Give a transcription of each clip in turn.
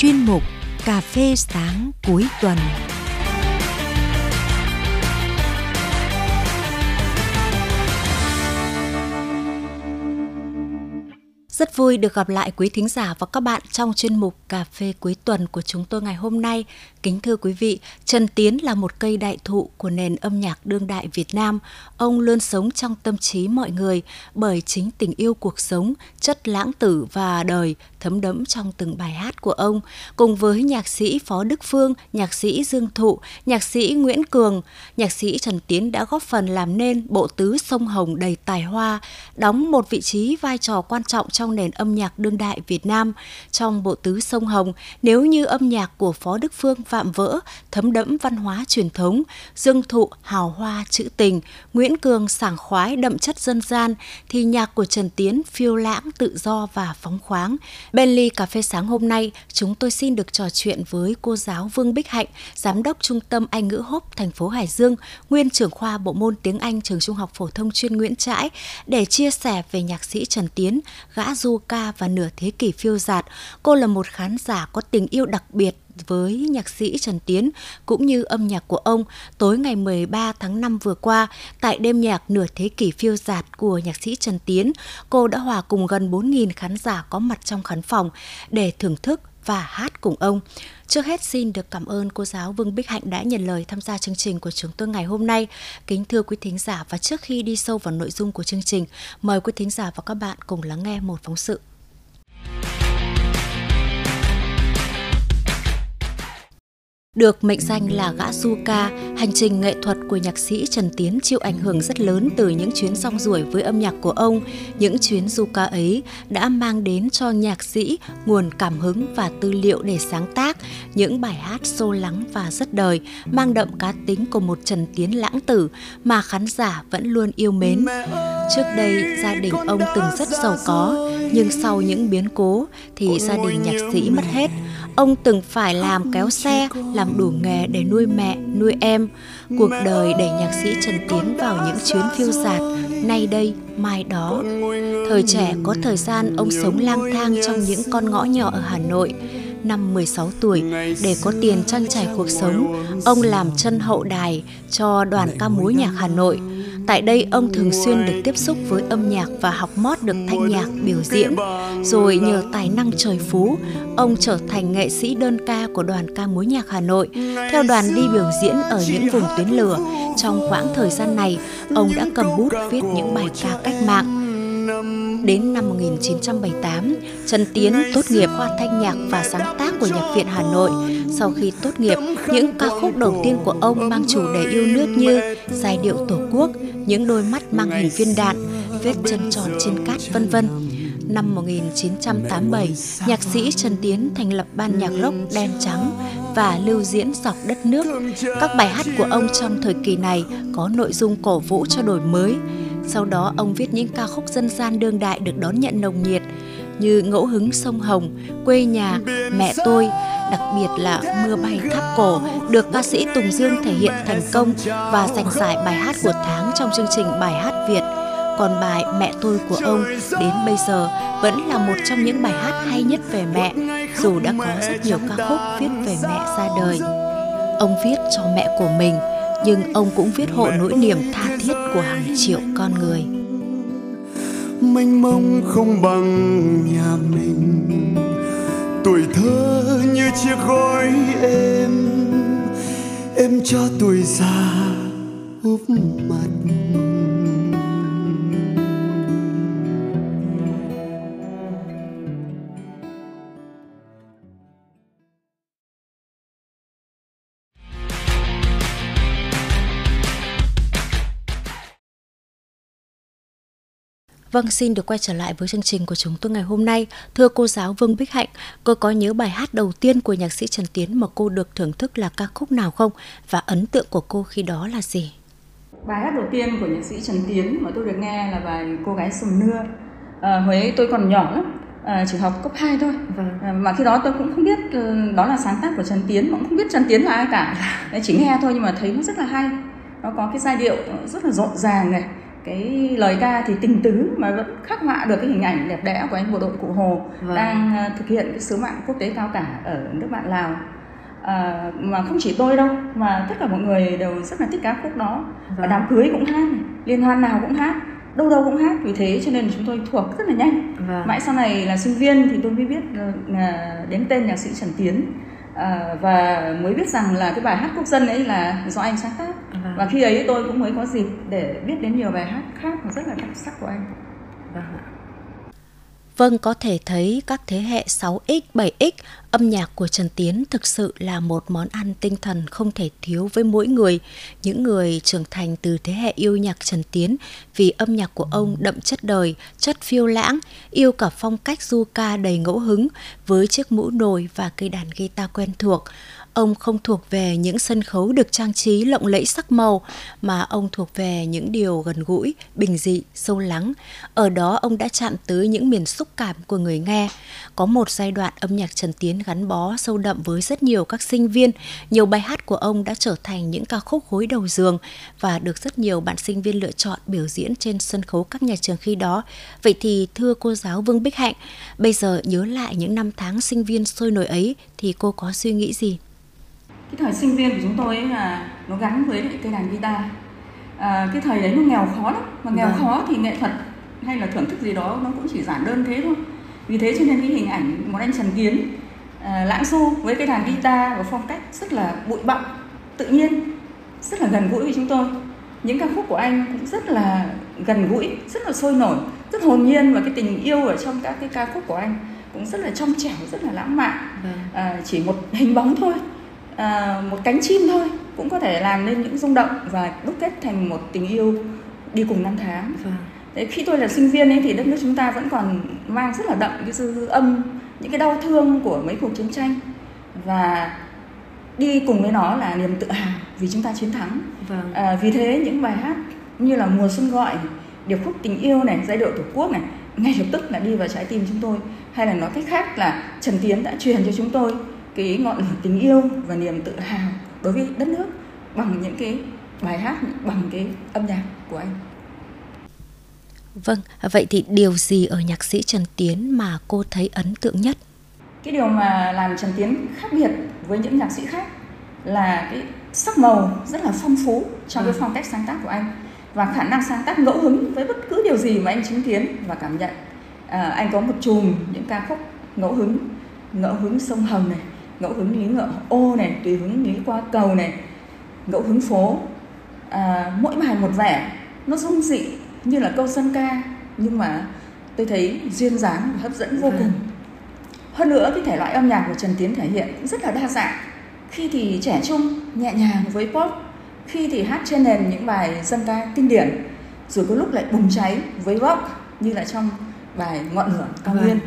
chuyên mục Cà phê sáng cuối tuần. Rất vui được gặp lại quý thính giả và các bạn trong chuyên mục Cà phê cuối tuần của chúng tôi ngày hôm nay. Kính thưa quý vị, Trần Tiến là một cây đại thụ của nền âm nhạc đương đại Việt Nam. Ông luôn sống trong tâm trí mọi người bởi chính tình yêu cuộc sống, chất lãng tử và đời thấm đẫm trong từng bài hát của ông. Cùng với nhạc sĩ Phó Đức Phương, nhạc sĩ Dương Thụ, nhạc sĩ Nguyễn Cường, nhạc sĩ Trần Tiến đã góp phần làm nên bộ tứ sông Hồng đầy tài hoa, đóng một vị trí vai trò quan trọng trong nền âm nhạc đương đại Việt Nam. Trong bộ tứ sông Hồng, nếu như âm nhạc của Phó Đức Phương vạm vỡ, thấm đẫm văn hóa truyền thống, Dương Thụ hào hoa trữ tình, Nguyễn Cường sảng khoái đậm chất dân gian, thì nhạc của Trần Tiến phiêu lãng tự do và phóng khoáng. Bên ly cà phê sáng hôm nay, chúng tôi xin được trò chuyện với cô giáo Vương Bích Hạnh, giám đốc Trung tâm Anh ngữ Hốp thành phố Hải Dương, nguyên trưởng khoa bộ môn tiếng Anh trường Trung học phổ thông chuyên Nguyễn Trãi để chia sẻ về nhạc sĩ Trần Tiến, gã du ca và nửa thế kỷ phiêu dạt. Cô là một khán giả có tình yêu đặc biệt với nhạc sĩ Trần Tiến cũng như âm nhạc của ông tối ngày 13 tháng 5 vừa qua tại đêm nhạc nửa thế kỷ phiêu dạt của nhạc sĩ Trần Tiến. Cô đã hòa cùng gần 4.000 khán giả có mặt trong khán phòng để thưởng thức và hát cùng ông. Trước hết xin được cảm ơn cô giáo Vương Bích Hạnh đã nhận lời tham gia chương trình của chúng tôi ngày hôm nay. Kính thưa quý thính giả và trước khi đi sâu vào nội dung của chương trình, mời quý thính giả và các bạn cùng lắng nghe một phóng sự. Được mệnh danh là gã du ca, hành trình nghệ thuật của nhạc sĩ Trần Tiến chịu ảnh hưởng rất lớn từ những chuyến song ruổi với âm nhạc của ông. Những chuyến du ca ấy đã mang đến cho nhạc sĩ nguồn cảm hứng và tư liệu để sáng tác những bài hát sâu lắng và rất đời, mang đậm cá tính của một Trần Tiến lãng tử mà khán giả vẫn luôn yêu mến. Trước đây, gia đình ông từng rất giàu có, nhưng sau những biến cố thì gia đình nhạc sĩ mất hết. Ông từng phải làm kéo xe, làm đủ nghề để nuôi mẹ, nuôi em. Cuộc đời đẩy nhạc sĩ Trần Tiến vào những chuyến phiêu dạt, nay đây, mai đó. Thời trẻ có thời gian ông sống lang thang trong những con ngõ nhỏ ở Hà Nội. Năm 16 tuổi, để có tiền trang trải cuộc sống, ông làm chân hậu đài cho đoàn ca múa nhạc Hà Nội. Tại đây ông thường xuyên được tiếp xúc với âm nhạc và học mót được thanh nhạc biểu diễn. Rồi nhờ tài năng trời phú, ông trở thành nghệ sĩ đơn ca của đoàn ca múa nhạc Hà Nội. Theo đoàn đi biểu diễn ở những vùng tuyến lửa, trong khoảng thời gian này, ông đã cầm bút viết những bài ca cách mạng Đến năm 1978, Trần Tiến tốt nghiệp khoa thanh nhạc và sáng tác của Nhạc viện Hà Nội. Sau khi tốt nghiệp, những ca khúc đầu tiên của ông mang chủ đề yêu nước như Giai điệu Tổ quốc, Những đôi mắt mang hình viên đạn, Vết chân tròn trên cát vân vân. Năm 1987, nhạc sĩ Trần Tiến thành lập ban nhạc rock đen trắng và lưu diễn dọc đất nước. Các bài hát của ông trong thời kỳ này có nội dung cổ vũ cho đổi mới, sau đó ông viết những ca khúc dân gian đương đại được đón nhận nồng nhiệt như Ngẫu hứng sông Hồng, Quê nhà, Mẹ tôi, đặc biệt là Mưa bay tháp cổ được ca sĩ Tùng Dương thể hiện thành công và giành giải bài hát của tháng trong chương trình bài hát Việt. Còn bài Mẹ tôi của ông đến bây giờ vẫn là một trong những bài hát hay nhất về mẹ, dù đã có rất nhiều ca khúc viết về mẹ ra đời. Ông viết cho mẹ của mình, nhưng ông cũng viết hộ nỗi niềm tha thiết của hàng triệu con người mênh mông không bằng nhà mình. Tuổi thơ như chiếc gói êm em cho tuổi già úp mặt. Vâng, xin được quay trở lại với chương trình của chúng tôi ngày hôm nay. Thưa cô giáo Vương Bích Hạnh, cô có nhớ bài hát đầu tiên của nhạc sĩ Trần Tiến mà cô được thưởng thức là ca khúc nào không? Và ấn tượng của cô khi đó là gì? Bài hát đầu tiên của nhạc sĩ Trần Tiến mà tôi được nghe là bài Cô gái sầm nưa. À, hồi ấy tôi còn nhỏ lắm, à, chỉ học cấp 2 thôi. Vâng. À, mà khi đó tôi cũng không biết đó là sáng tác của Trần Tiến, cũng không biết Trần Tiến là ai cả. Chỉ nghe thôi nhưng mà thấy nó rất là hay. Nó có cái giai điệu rất là rộn ràng này cái lời ca thì tình tứ mà vẫn khắc họa được cái hình ảnh đẹp đẽ của anh bộ đội cụ Hồ vâng. đang ờ, thực hiện cái sứ mạng quốc tế cao cả ở nước bạn Lào à, mà không chỉ tôi đâu mà tất cả mọi người đều rất là thích ca khúc đó vâng. và đám cưới cũng hát liên hoan nào cũng hát đâu đâu cũng hát vì thế cho nên chúng tôi thuộc rất là nhanh vâng. mãi sau này là sinh viên thì tôi mới biết là đến tên nhạc sĩ Trần Tiến à, và mới biết rằng là cái bài hát quốc dân ấy là do anh sáng tác. Vâng. và khi ấy tôi cũng mới có dịp để biết đến nhiều bài hát khác rất là đặc sắc của anh. Vâng ạ Vâng, có thể thấy các thế hệ 6X, 7X, âm nhạc của Trần Tiến thực sự là một món ăn tinh thần không thể thiếu với mỗi người. Những người trưởng thành từ thế hệ yêu nhạc Trần Tiến vì âm nhạc của ông đậm chất đời, chất phiêu lãng, yêu cả phong cách du ca đầy ngẫu hứng với chiếc mũ nồi và cây đàn guitar quen thuộc. Ông không thuộc về những sân khấu được trang trí lộng lẫy sắc màu, mà ông thuộc về những điều gần gũi, bình dị, sâu lắng. Ở đó ông đã chạm tới những miền xúc cảm của người nghe. Có một giai đoạn âm nhạc Trần Tiến gắn bó sâu đậm với rất nhiều các sinh viên. Nhiều bài hát của ông đã trở thành những ca khúc gối đầu giường và được rất nhiều bạn sinh viên lựa chọn biểu diễn trên sân khấu các nhà trường khi đó. Vậy thì thưa cô giáo Vương Bích Hạnh, bây giờ nhớ lại những năm tháng sinh viên sôi nổi ấy thì cô có suy nghĩ gì? Cái thời sinh viên của chúng tôi ấy là nó gắn với cây đàn guitar. À, cái thời đấy nó nghèo khó lắm. Mà nghèo vâng. khó thì nghệ thuật hay là thưởng thức gì đó nó cũng chỉ giản đơn thế thôi. Vì thế cho nên cái hình ảnh một anh Trần Kiến à, lãng du với cái đàn guitar và phong cách rất là bụi bặm tự nhiên rất là gần gũi với chúng tôi. Những ca khúc của anh cũng rất là gần gũi rất là sôi nổi rất hồn nhiên và cái tình yêu ở trong các cái ca khúc của anh cũng rất là trong trẻo rất là lãng mạn. Vâng. à, chỉ một hình bóng thôi à, một cánh chim thôi cũng có thể làm nên những rung động và đúc kết thành một tình yêu đi cùng năm tháng vâng. Thế khi tôi là sinh viên ấy thì đất nước chúng ta vẫn còn mang rất là đậm cái dư âm những cái đau thương của mấy cuộc chiến tranh và đi cùng với nó là niềm tự hào vì chúng ta chiến thắng vâng. à, vì thế những bài hát như là mùa xuân gọi điệp khúc tình yêu này giai điệu tổ quốc này ngay lập tức là đi vào trái tim chúng tôi hay là nói cách khác là trần tiến đã truyền cho chúng tôi cái ngọn lửa tình yêu và niềm tự hào đối với đất nước bằng những cái bài hát bằng cái âm nhạc của anh Vâng, vậy thì điều gì ở nhạc sĩ Trần Tiến mà cô thấy ấn tượng nhất? Cái điều mà làm Trần Tiến khác biệt với những nhạc sĩ khác là cái sắc màu rất là phong phú trong cái ừ. phong cách sáng tác của anh và khả năng sáng tác ngẫu hứng với bất cứ điều gì mà anh chứng kiến và cảm nhận. À, anh có một chùm những ca khúc ngẫu hứng, ngẫu hứng sông Hồng này, ngẫu hứng lý ngựa ô này tùy hứng lý qua cầu này. Ngẫu hứng phố à, mỗi bài một vẻ nó dung dị như là câu dân ca nhưng mà tôi thấy duyên dáng và hấp dẫn vô cùng. Hơn nữa cái thể loại âm nhạc của Trần Tiến thể hiện cũng rất là đa dạng. Khi thì trẻ trung nhẹ nhàng với pop khi thì hát trên nền những bài dân ca kinh điển rồi có lúc lại bùng cháy với rock như là trong bài ngọn lửa cao vâng. nguyên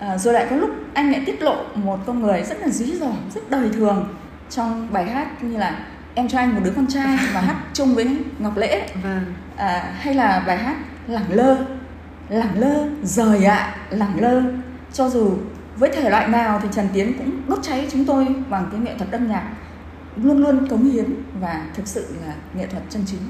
à, rồi lại có lúc anh lại tiết lộ một con người rất là dí dỏm rất đời thường trong bài hát như là em cho anh một đứa con trai và hát chung với ngọc lễ. Vâng. à, hay là bài hát lẳng lơ. Lẳng lơ rời ạ à, lẳng lơ. Cho dù với thể loại nào thì trần tiến cũng đốt cháy chúng tôi bằng cái nghệ thuật âm nhạc luôn luôn cống hiến và thực sự là nghệ thuật chân chính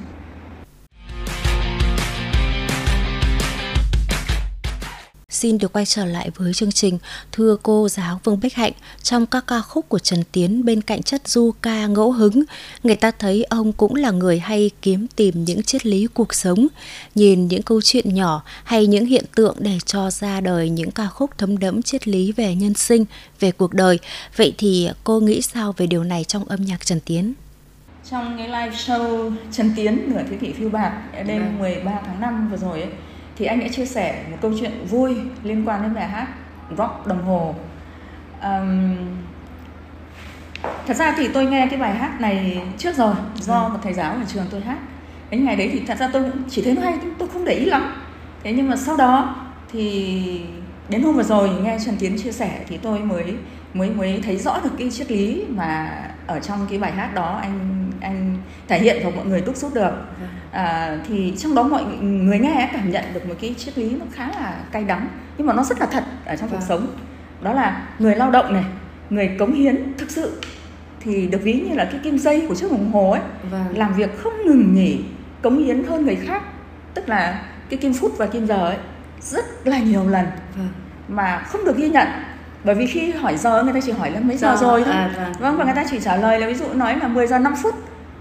xin được quay trở lại với chương trình Thưa cô giáo Vương Bích Hạnh Trong các ca khúc của Trần Tiến bên cạnh chất du ca ngẫu hứng Người ta thấy ông cũng là người hay kiếm tìm những triết lý cuộc sống Nhìn những câu chuyện nhỏ hay những hiện tượng để cho ra đời những ca khúc thấm đẫm triết lý về nhân sinh, về cuộc đời Vậy thì cô nghĩ sao về điều này trong âm nhạc Trần Tiến? Trong cái live show Trần Tiến nửa thế kỷ phiêu bạc đêm 13 vâng. tháng 5 vừa rồi ấy thì anh đã chia sẻ một câu chuyện vui liên quan đến bài hát rock đồng hồ um, thật ra thì tôi nghe cái bài hát này trước rồi do ừ. một thầy giáo ở trường tôi hát đến ngày đấy thì thật ra tôi chỉ thấy nó hay tôi không để ý lắm thế nhưng mà sau đó thì đến hôm vừa rồi nghe Trần Tiến chia sẻ thì tôi mới mới mới thấy rõ được cái triết lý mà ở trong cái bài hát đó anh anh thể hiện và mọi người đúc rút được vâng. À, thì trong đó mọi người nghe cảm nhận được một cái triết lý nó khá là cay đắng nhưng mà nó rất là thật ở trong cuộc vâng. sống đó là người lao động này người cống hiến thực sự thì được ví như là cái kim dây của chiếc đồng hồ ấy vâng. làm việc không ngừng nghỉ cống hiến hơn người khác tức là cái kim phút và kim giờ ấy rất là nhiều lần vâng. mà không được ghi nhận bởi vì khi hỏi giờ người ta chỉ hỏi là mấy giờ, giờ rồi thôi à, vâng. vâng và người ta chỉ trả lời là ví dụ nói là 10 giờ 5 phút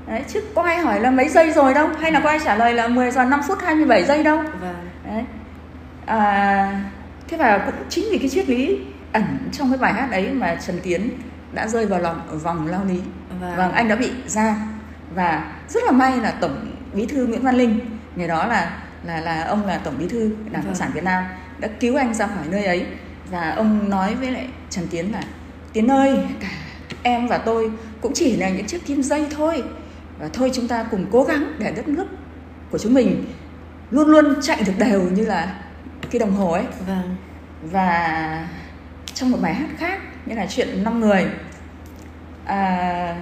đấy chứ có ai hỏi là mấy giây rồi đâu? Hay là có ai trả lời là 10 giờ 5 phút 27 giây đâu? Vâng. đấy. À, thế và cũng chính vì cái triết lý ẩn trong cái bài hát ấy mà Trần Tiến đã rơi vào lòng ở vòng lao lý. Vâng. vâng anh đã bị ra và rất là may là tổng bí thư Nguyễn Văn Linh ngày đó là là là ông là tổng bí thư đảng cộng sản Việt Nam đã cứu anh ra khỏi nơi ấy. Và ông nói với lại Trần Tiến là Tiến ơi cả em và tôi cũng chỉ là những chiếc kim dây thôi và thôi chúng ta cùng cố gắng để đất nước của chúng mình luôn luôn chạy được đều như là cái đồng hồ ấy vâng. và trong một bài hát khác như là chuyện năm người à,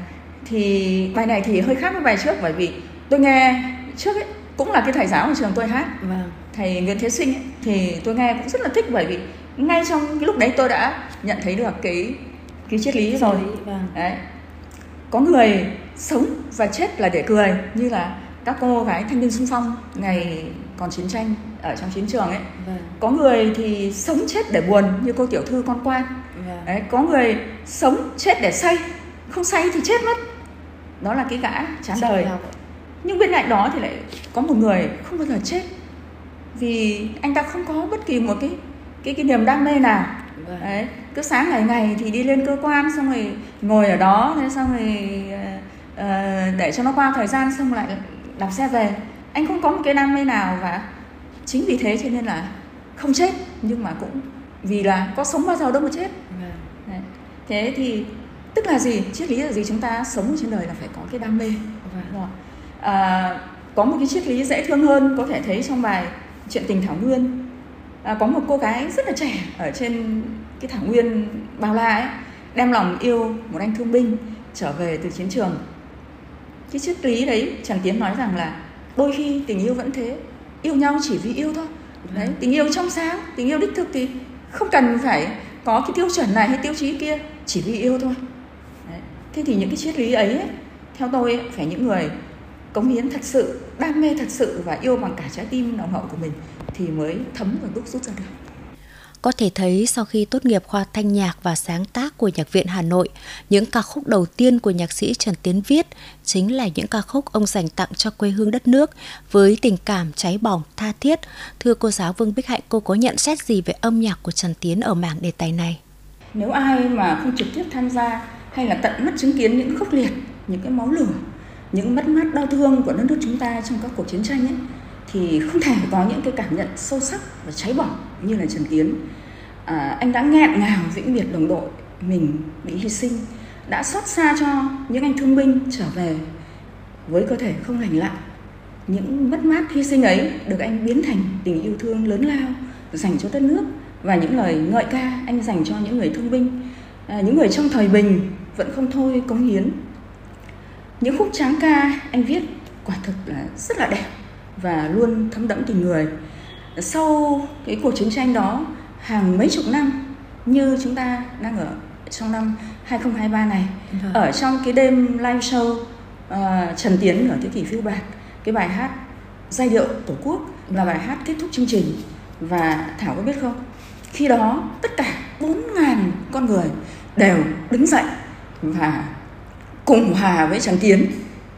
thì bài này thì hơi khác với bài trước bởi vì tôi nghe trước ấy cũng là cái thầy giáo ở trường tôi hát vâng. thầy Nguyễn Thế Sinh ấy, thì tôi nghe cũng rất là thích bởi vì ngay trong cái lúc đấy tôi đã nhận thấy được cái cái triết lý rồi vâng. đấy có người sống và chết là để cười như là các cô gái thanh niên xung phong ngày còn chiến tranh ở trong chiến trường ấy. Vâng. có người thì sống chết để buồn như cô tiểu thư con quan vâng. đấy, có người sống chết để say không say thì chết mất. Đó là cái gã chán đời. nhưng bên cạnh đó thì lại có một người không bao giờ chết. Vì anh ta không có bất kỳ một cái cái cái niềm đam mê nào. Vâng. đấy cứ sáng ngày ngày thì đi lên cơ quan xong rồi ngồi ở đó thế xong rồi uh, để cho nó qua thời gian xong lại đạp xe về. Anh không có một cái đam mê nào và chính vì thế cho nên là không chết nhưng mà cũng vì là có sống bao giờ đâu mà chết. Vâng. đấy. thế thì tức là gì? Triết lý là gì? Chúng ta sống trên đời là phải có cái đam mê. À, có một cái triết lý dễ thương hơn có thể thấy trong bài chuyện tình thảo nguyên. À, có một cô gái rất là trẻ ở trên cái thảo nguyên bao la ấy đem lòng yêu một anh thương binh trở về từ chiến trường cái triết lý đấy trần tiến nói rằng là đôi khi tình yêu vẫn thế. Yêu nhau chỉ vì yêu thôi. Đấy tình yêu trong sáng tình yêu đích thực thì không cần phải có cái tiêu chuẩn này hay tiêu chí kia chỉ vì yêu thôi. Đấy. thế thì những cái triết lý ấy, theo tôi ấy, phải những người cống hiến thật sự đam mê thật sự và yêu bằng cả trái tim nồng hậu của mình thì mới thấm và đúc rút ra được có thể thấy sau khi tốt nghiệp khoa thanh nhạc và sáng tác của Nhạc viện Hà Nội, những ca khúc đầu tiên của nhạc sĩ Trần Tiến viết chính là những ca khúc ông dành tặng cho quê hương đất nước với tình cảm cháy bỏng, tha thiết. Thưa cô giáo Vương Bích Hạnh, cô có nhận xét gì về âm nhạc của Trần Tiến ở mảng đề tài này? Nếu ai mà không trực tiếp tham gia hay là tận mắt chứng kiến những khốc liệt, những cái máu lửa, những mất mát đau thương của đất nước chúng ta trong các cuộc chiến tranh ấy, thì không thể có những cái cảm nhận sâu sắc và cháy bỏng như là Trần Tiến. À, anh đã nghẹn ngào vĩnh biệt đồng đội mình bị hy sinh, đã xót xa cho những anh thương binh trở về với cơ thể không lành lặn. Những mất mát hy sinh ấy được anh biến thành tình yêu thương lớn lao dành cho đất nước và những lời ngợi ca anh dành cho những người thương binh, à, những người trong thời bình vẫn không thôi cống hiến. Những khúc tráng ca anh viết quả thực là rất là đẹp và luôn thấm đẫm tình người sau cái cuộc chiến tranh đó hàng mấy chục năm như chúng ta đang ở trong năm 2023 này. Vâng. ở trong cái đêm live show uh, Trần Tiến ở thế kỷ phiêu bạt cái bài hát giai điệu tổ quốc là bài hát kết thúc chương trình. Và Thảo có biết không? Khi đó tất cả 4.000 con người đều đứng dậy và cùng hòa với Trần Tiến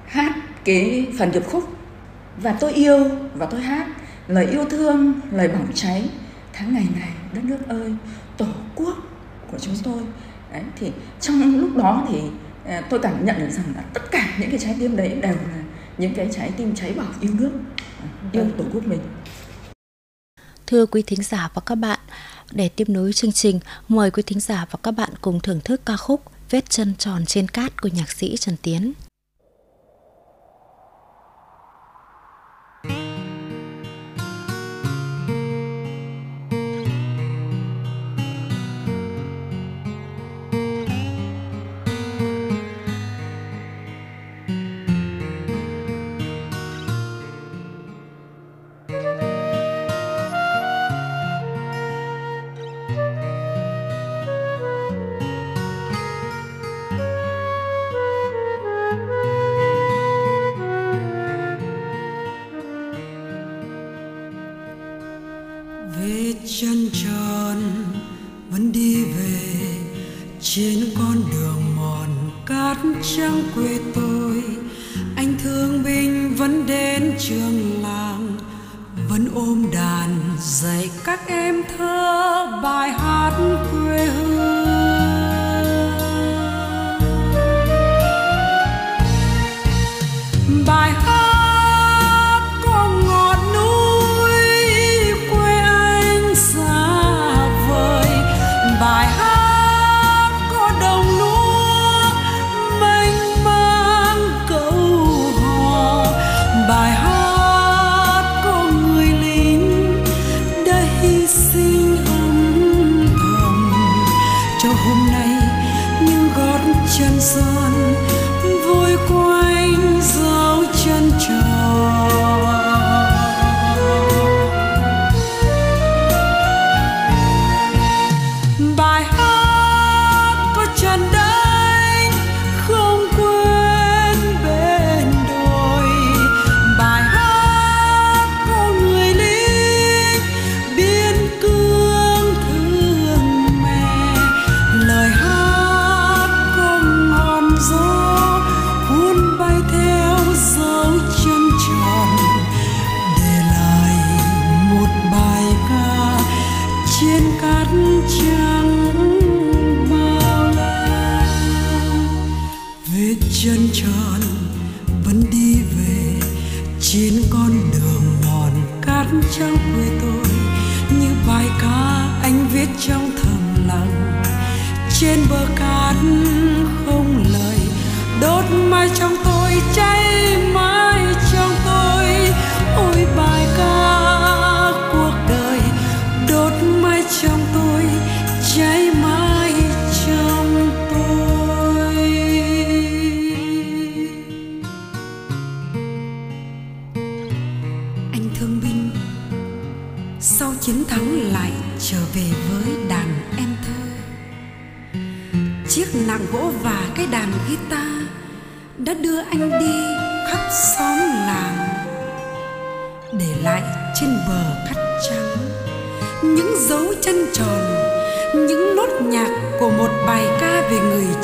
hát cái phần điệp khúc và tôi yêu và tôi hát lời yêu thương lời bỏng cháy tháng ngày này đất nước ơi tổ quốc của chúng tôi đấy, thì trong lúc đó thì à, tôi cảm nhận được rằng là tất cả những cái trái tim đấy đều là những cái trái tim cháy bỏng yêu nước yêu tổ quốc mình Thưa quý thính giả và các bạn, để tiếp nối chương trình, mời quý thính giả và các bạn cùng thưởng thức ca khúc Vết chân tròn trên cát của nhạc sĩ Trần Tiến. Muốn đi về trên con đường mòn cát trắng quê tôi. Anh thương binh vẫn đến trường làng, vẫn ôm đàn dạy các em thơ bài hát quê hương. Bài hát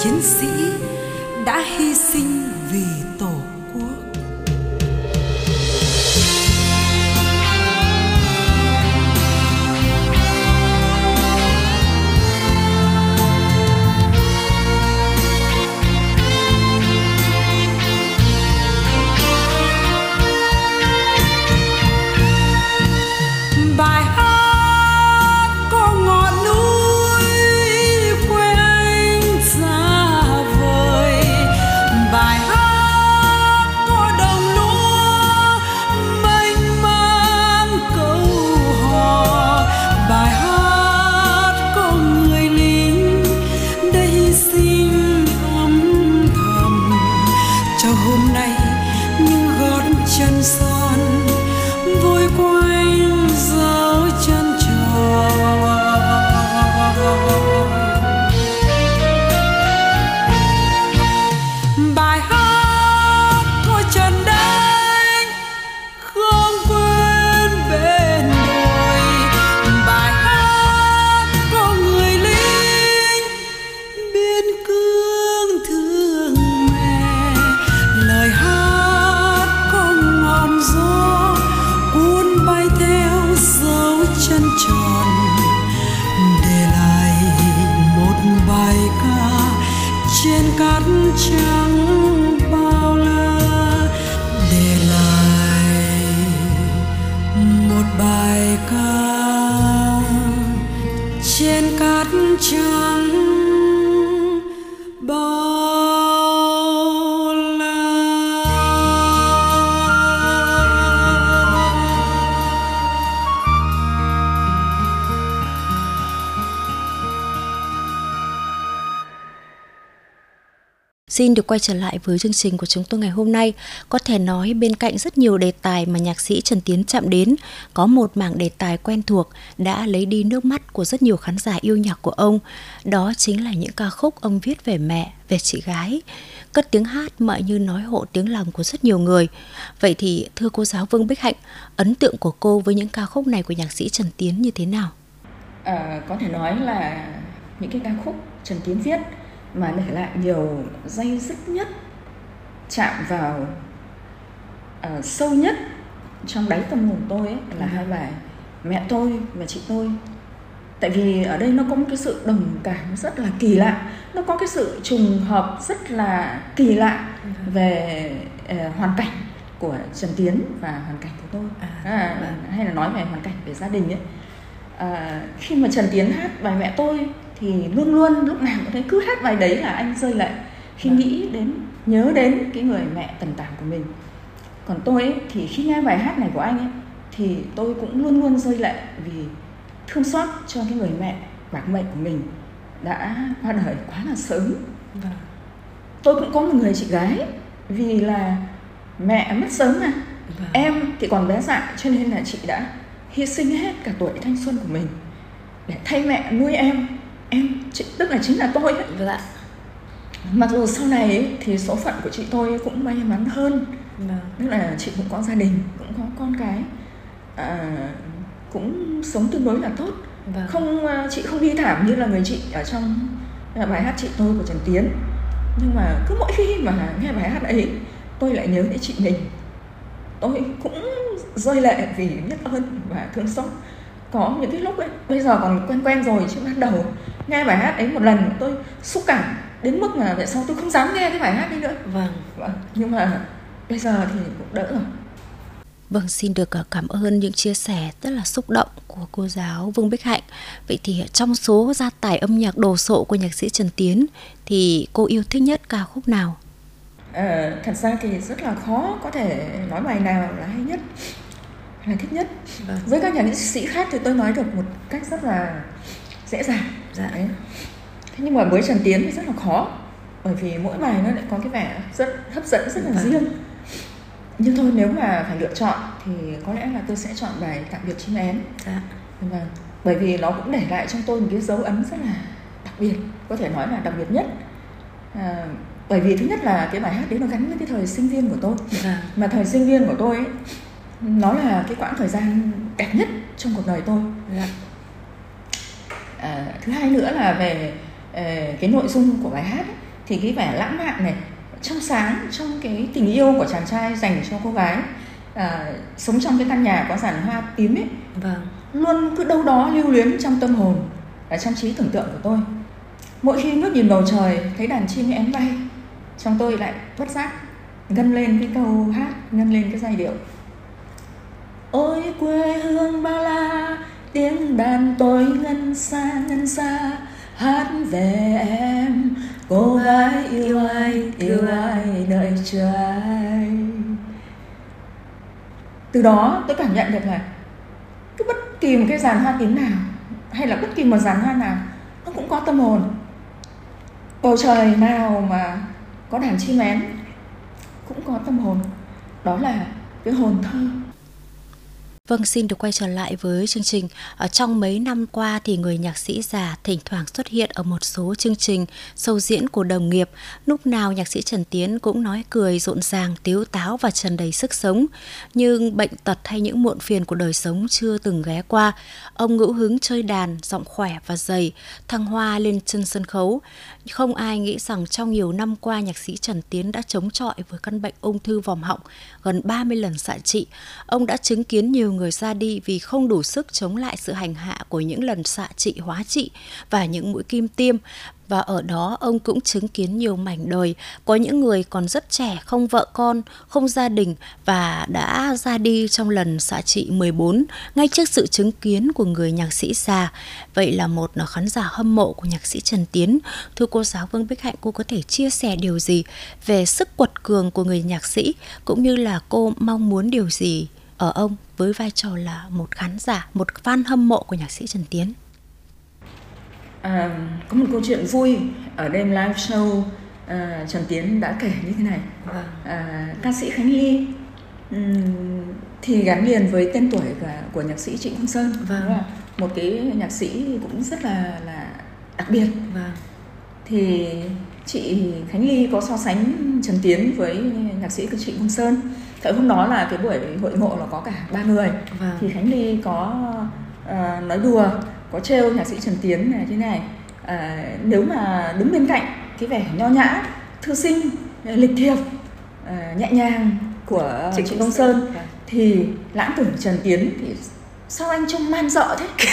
chiến sĩ đã hy sinh vì tổ Xin được quay trở lại với chương trình của chúng tôi ngày hôm nay. Có thể nói bên cạnh rất nhiều đề tài mà nhạc sĩ Trần Tiến chạm đến, có một mảng đề tài quen thuộc đã lấy đi nước mắt của rất nhiều khán giả yêu nhạc của ông. Đó chính là những ca khúc ông viết về mẹ, về chị gái. Cất tiếng hát mọi như nói hộ tiếng lòng của rất nhiều người. Vậy thì thưa cô giáo Vương Bích Hạnh, ấn tượng của cô với những ca khúc này của nhạc sĩ Trần Tiến như thế nào? à, có thể nói là những cái ca khúc Trần Tiến viết mà để lại nhiều dây dứt nhất chạm vào uh, sâu nhất trong đáy tâm hồn tôi ấy, là hai bài mẹ tôi và chị tôi. Tại vì ở đây nó có một cái sự đồng cảm rất là kỳ lạ nó có cái sự trùng hợp rất là kỳ lạ về uh, hoàn cảnh của Trần Tiến và hoàn cảnh của tôi. À, à, vâng. hay là nói về hoàn cảnh về gia đình ấy. À, khi mà Trần Tiến hát bài mẹ tôi thì luôn luôn lúc nào cũng thấy cứ hát bài đấy là anh rơi lệ. Khi nghĩ đến nhớ đến cái người mẹ tần tảng của mình. Còn tôi ấy, thì khi nghe bài hát này của anh ấy thì tôi cũng luôn luôn rơi lệ vì thương xót cho cái người mẹ bạc mệnh của mình đã qua đời quá là sớm. Vâng. tôi cũng có một người chị gái vì là mẹ mất sớm mà. Vâng. em thì còn bé dại cho nên là chị đã hy sinh hết cả tuổi thanh xuân của mình để thay mẹ nuôi em em chị, tức là chính là tôi ấy. Vâng mặc dù sau này ấy, thì số phận của chị tôi cũng may mắn hơn. Vâng. tức là chị cũng có gia đình cũng có con cái. À, cũng sống tương đối là tốt. Vâng. không à, chị không đi thảm như là người chị ở trong bài hát chị tôi của trần tiến. Nhưng mà cứ mỗi khi mà nghe bài hát ấy tôi lại nhớ đến chị mình. Tôi cũng rơi lệ vì biết ơn và thương xót. Có những cái lúc ấy bây giờ còn quen quen rồi chứ ban đầu nghe bài hát ấy một lần tôi xúc cảm đến mức mà về sau tôi không dám nghe cái bài hát ấy nữa vâng vâng nhưng mà bây giờ thì cũng đỡ rồi Vâng, xin được ờ, cảm ơn những chia sẻ rất là xúc động của cô giáo Vương Bích Hạnh. Vậy thì trong số gia tài âm nhạc đồ sộ của nhạc sĩ Trần Tiến thì cô yêu thích nhất ca khúc nào? À, thật ra thì rất là khó có thể nói bài nào là hay nhất là thích nhất vâng. với các nhà sĩ khác thì tôi nói được một cách rất là dễ dàng dạ. Đấy. thế nhưng mà với trần tiến thì rất là khó bởi vì mỗi bài nó lại có cái vẻ rất hấp dẫn rất là vâng. riêng nhưng thôi nếu mà phải lựa chọn thì có lẽ là tôi sẽ chọn bài tạm biệt chim én dạ. vâng. bởi vì nó cũng để lại trong tôi một cái dấu ấn rất là đặc biệt có thể nói là đặc biệt nhất à, bởi vì thứ nhất là cái bài hát đấy nó gắn với cái thời sinh viên của tôi à. mà thời sinh viên của tôi ấy, nó là cái quãng thời gian đẹp nhất trong cuộc đời tôi à. À, thứ hai nữa là về uh, cái nội dung của bài hát ấy, thì cái vẻ lãng mạn này trong sáng trong cái tình yêu của chàng trai dành cho cô gái à, sống trong cái căn nhà có giàn hoa tím ấy vâng. luôn cứ đâu đó lưu luyến trong tâm hồn ở trong trí tưởng tượng của tôi mỗi khi ngước nhìn bầu trời thấy đàn chim én bay trong tôi lại bất giác ngân lên cái câu hát ngân lên cái giai điệu ôi quê hương bao la tiếng đàn tôi ngân xa ngân xa. Hát về em, cô gái yêu ai yêu ai, đợi chờ ai. Từ đó tôi cảm nhận được là cứ bất kỳ một cái dàn hoa tím nào, hay là bất kỳ một dàn hoa nào, nó cũng có tâm hồn. Bầu trời nào mà có đàn chim én cũng có tâm hồn. Đó là cái hồn thơ. Vâng, xin được quay trở lại với chương trình. Ở trong mấy năm qua thì người nhạc sĩ già thỉnh thoảng xuất hiện ở một số chương trình sâu diễn của đồng nghiệp. Lúc nào nhạc sĩ Trần Tiến cũng nói cười rộn ràng, tiếu táo và tràn đầy sức sống. Nhưng bệnh tật hay những muộn phiền của đời sống chưa từng ghé qua. Ông ngẫu hứng chơi đàn, giọng khỏe và dày, thăng hoa lên chân sân khấu. Không ai nghĩ rằng trong nhiều năm qua nhạc sĩ Trần Tiến đã chống chọi với căn bệnh ung thư vòm họng, gần 30 lần xạ trị. Ông đã chứng kiến nhiều người ra đi vì không đủ sức chống lại sự hành hạ của những lần xạ trị hóa trị và những mũi kim tiêm và ở đó ông cũng chứng kiến nhiều mảnh đời. Có những người còn rất trẻ không vợ con không gia đình và đã ra đi trong lần xạ trị 14 ngay trước sự chứng kiến của người nhạc sĩ già. Vậy là một khán giả hâm mộ của nhạc sĩ Trần Tiến. Thưa cô giáo Vương Bích Hạnh cô có thể chia sẻ điều gì về sức quật cường của người nhạc sĩ cũng như là cô mong muốn điều gì ở ông với vai trò là một khán giả, một fan hâm mộ của nhạc sĩ Trần Tiến? À, có một câu chuyện vui ở đêm live show à, Trần Tiến đã kể như thế này. Vâng. À, ca sĩ Khánh Ly um, thì gắn liền với tên tuổi cả của nhạc sĩ Trịnh Công Sơn. Vâng. Một cái nhạc sĩ cũng rất là là đặc biệt. Vâng. Thì chị Khánh Ly có so sánh Trần Tiến với nhạc sĩ của Trịnh Công Sơn Thời hôm đó là cái buổi hội ngộ là có cả ba người vâng. thì Khánh Ly có uh, nói đùa có trêu nhạc sĩ Trần Tiến này thế này à, nếu mà đứng bên cạnh cái vẻ nho nhã thư sinh lịch thiệp à, nhẹ nhàng của Trịnh Công Sơn vâng. thì lãng tử Trần Tiến thì sao anh trông man dợ thế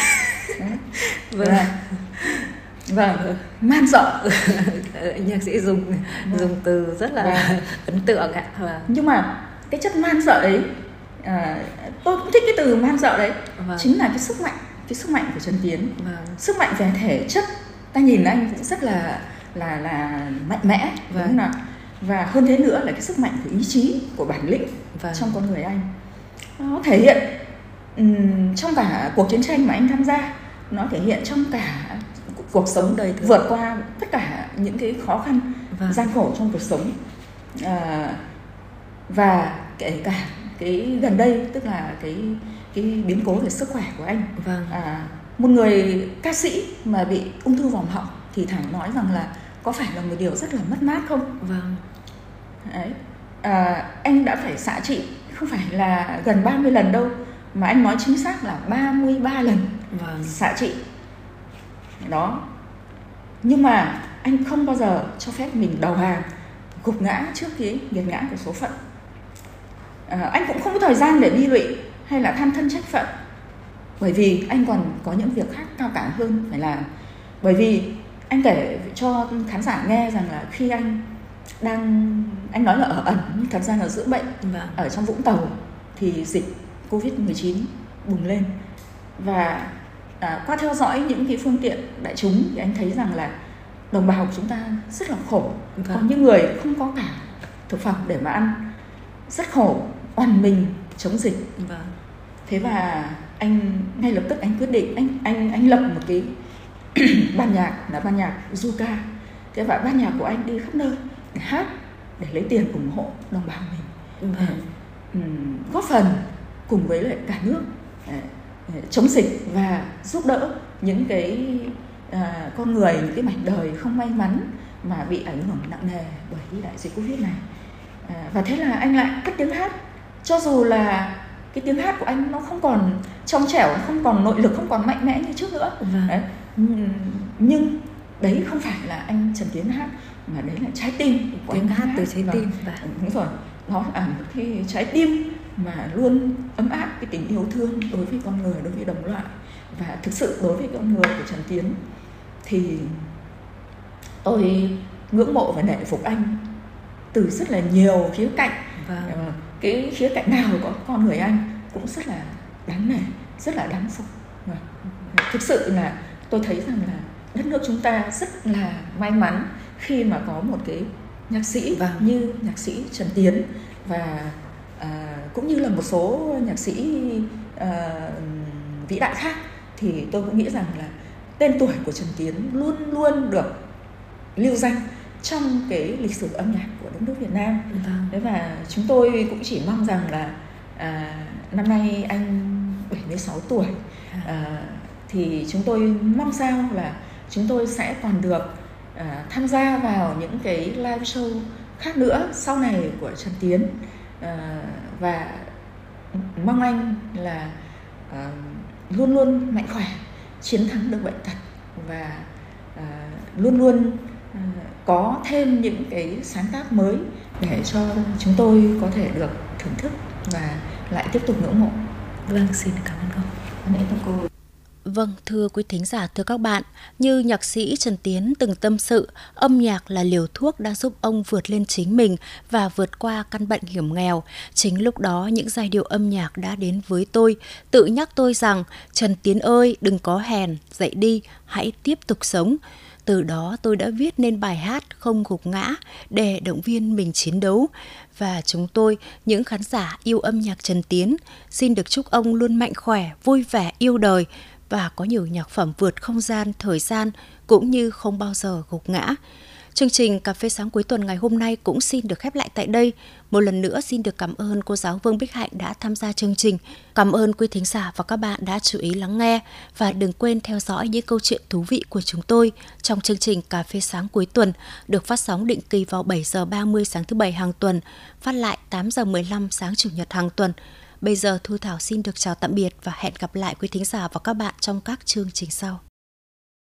vâng vâng man dợ nhạc sĩ dùng vâng. dùng từ rất là vâng. ấn tượng ạ vâng. nhưng mà cái chất man dợ ấy à, tôi cũng thích cái từ man dợ đấy vâng. chính là cái sức mạnh cái sức mạnh của Trần Tiến vâng. sức mạnh về thể chất ta nhìn anh cũng rất là là là mạnh mẽ vâng. đúng không và hơn thế nữa là cái sức mạnh của ý chí của bản lĩnh vâng. trong con người anh nó thể hiện um, trong cả cuộc chiến tranh mà anh tham gia nó thể hiện trong cả cuộc sống đời vượt qua tất cả những cái khó khăn vâng. gian khổ trong cuộc sống à, và kể cả cái gần đây tức là cái cái biến cố về sức khỏe của anh. Vâng. à, một người ca sĩ mà bị ung thư vòng họng thì thẳng nói rằng là có phải là một điều rất là mất mát không? Vâng. Đấy. À, anh đã phải xạ trị không phải là gần 30 lần đâu mà anh nói chính xác là 33 lần vâng. xạ trị. Đó. Nhưng mà anh không bao giờ cho phép mình đầu hàng gục ngã trước cái nghiệt ngã của số phận. À, anh cũng không có thời gian để đi lụy hay là than thân trách phận bởi vì anh còn có những việc khác cao cả hơn phải làm bởi vì anh kể cho khán giả nghe rằng là khi anh đang anh nói là ở ẩn nhưng thật ra là dưỡng bệnh vâng. ở trong Vũng Tàu thì dịch Covid 19 bùng lên và à, qua theo dõi những cái phương tiện đại chúng thì anh thấy rằng là đồng bào của chúng ta rất là khổ vâng. có những người không có cả thực phẩm để mà ăn rất khổ oằn mình chống dịch vâng. Thế và anh ngay lập tức anh quyết định anh anh anh lập một cái ban nhạc là ban nhạc Zuka. Thế và ban nhạc của anh đi khắp nơi để hát để lấy tiền ủng hộ đồng bào mình. Um, góp phần cùng với lại cả nước chống dịch và giúp đỡ những cái uh, con người những cái mảnh đời không may mắn mà bị ảnh hưởng nặng nề bởi cái đại dịch covid này. Uh, và thế là anh lại cất tiếng hát. Cho dù là cái tiếng hát của anh nó không còn trong trẻo không còn nội lực không còn mạnh mẽ như trước nữa. Vâng. đấy. nhưng đấy không phải là anh Trần Tiến hát mà đấy là trái tim của tiếng hát, hát. từ trái tim và đúng rồi. Nó là một cái trái tim mà luôn ấm áp cái tình yêu thương đối với con người đối với đồng loại. Và thực sự đối với con người của Trần Tiến thì tôi ngưỡng mộ và nể phục anh từ rất là nhiều khía cạnh. Vâng. Cái khía cạnh nào có con người anh cũng rất là đáng nể rất là đáng phục thực sự là tôi thấy rằng là đất nước chúng ta rất là may mắn khi mà có một cái nhạc sĩ vâng. như nhạc sĩ Trần Tiến và à, cũng như là một số nhạc sĩ à, vĩ đại khác. Thì tôi cũng nghĩ rằng là tên tuổi của Trần Tiến luôn luôn được lưu danh trong cái lịch sử âm nhạc của đất nước Việt Nam. Vâng. Thế và chúng tôi cũng chỉ mong rằng là à, năm nay anh 76 tuổi à. à, thì chúng tôi mong sao là chúng tôi sẽ còn được à, tham gia vào những cái live show khác nữa sau này của Trần Tiến à, và mong anh là à, luôn luôn mạnh khỏe chiến thắng được bệnh tật và à, luôn luôn có thêm những cái sáng tác mới để cho chúng tôi có thể được thưởng thức và lại tiếp tục ngưỡng mộ. Vâng, xin cảm ơn cô. Cảm ơn cô. Vâng, thưa quý thính giả, thưa các bạn, như nhạc sĩ Trần Tiến từng tâm sự, âm nhạc là liều thuốc đã giúp ông vượt lên chính mình và vượt qua căn bệnh hiểm nghèo. Chính lúc đó những giai điệu âm nhạc đã đến với tôi, tự nhắc tôi rằng, Trần Tiến ơi, đừng có hèn, dậy đi, hãy tiếp tục sống. Từ đó tôi đã viết nên bài hát Không gục ngã để động viên mình chiến đấu. Và chúng tôi, những khán giả yêu âm nhạc Trần Tiến, xin được chúc ông luôn mạnh khỏe, vui vẻ, yêu đời, và có nhiều nhạc phẩm vượt không gian, thời gian cũng như không bao giờ gục ngã. Chương trình Cà phê sáng cuối tuần ngày hôm nay cũng xin được khép lại tại đây. Một lần nữa xin được cảm ơn cô giáo Vương Bích Hạnh đã tham gia chương trình. Cảm ơn quý thính giả và các bạn đã chú ý lắng nghe và đừng quên theo dõi những câu chuyện thú vị của chúng tôi trong chương trình Cà phê sáng cuối tuần được phát sóng định kỳ vào 7 giờ 30 sáng thứ bảy hàng tuần, phát lại 8 giờ 15 sáng chủ nhật hàng tuần Bây giờ Thu Thảo xin được chào tạm biệt và hẹn gặp lại quý thính giả và các bạn trong các chương trình sau.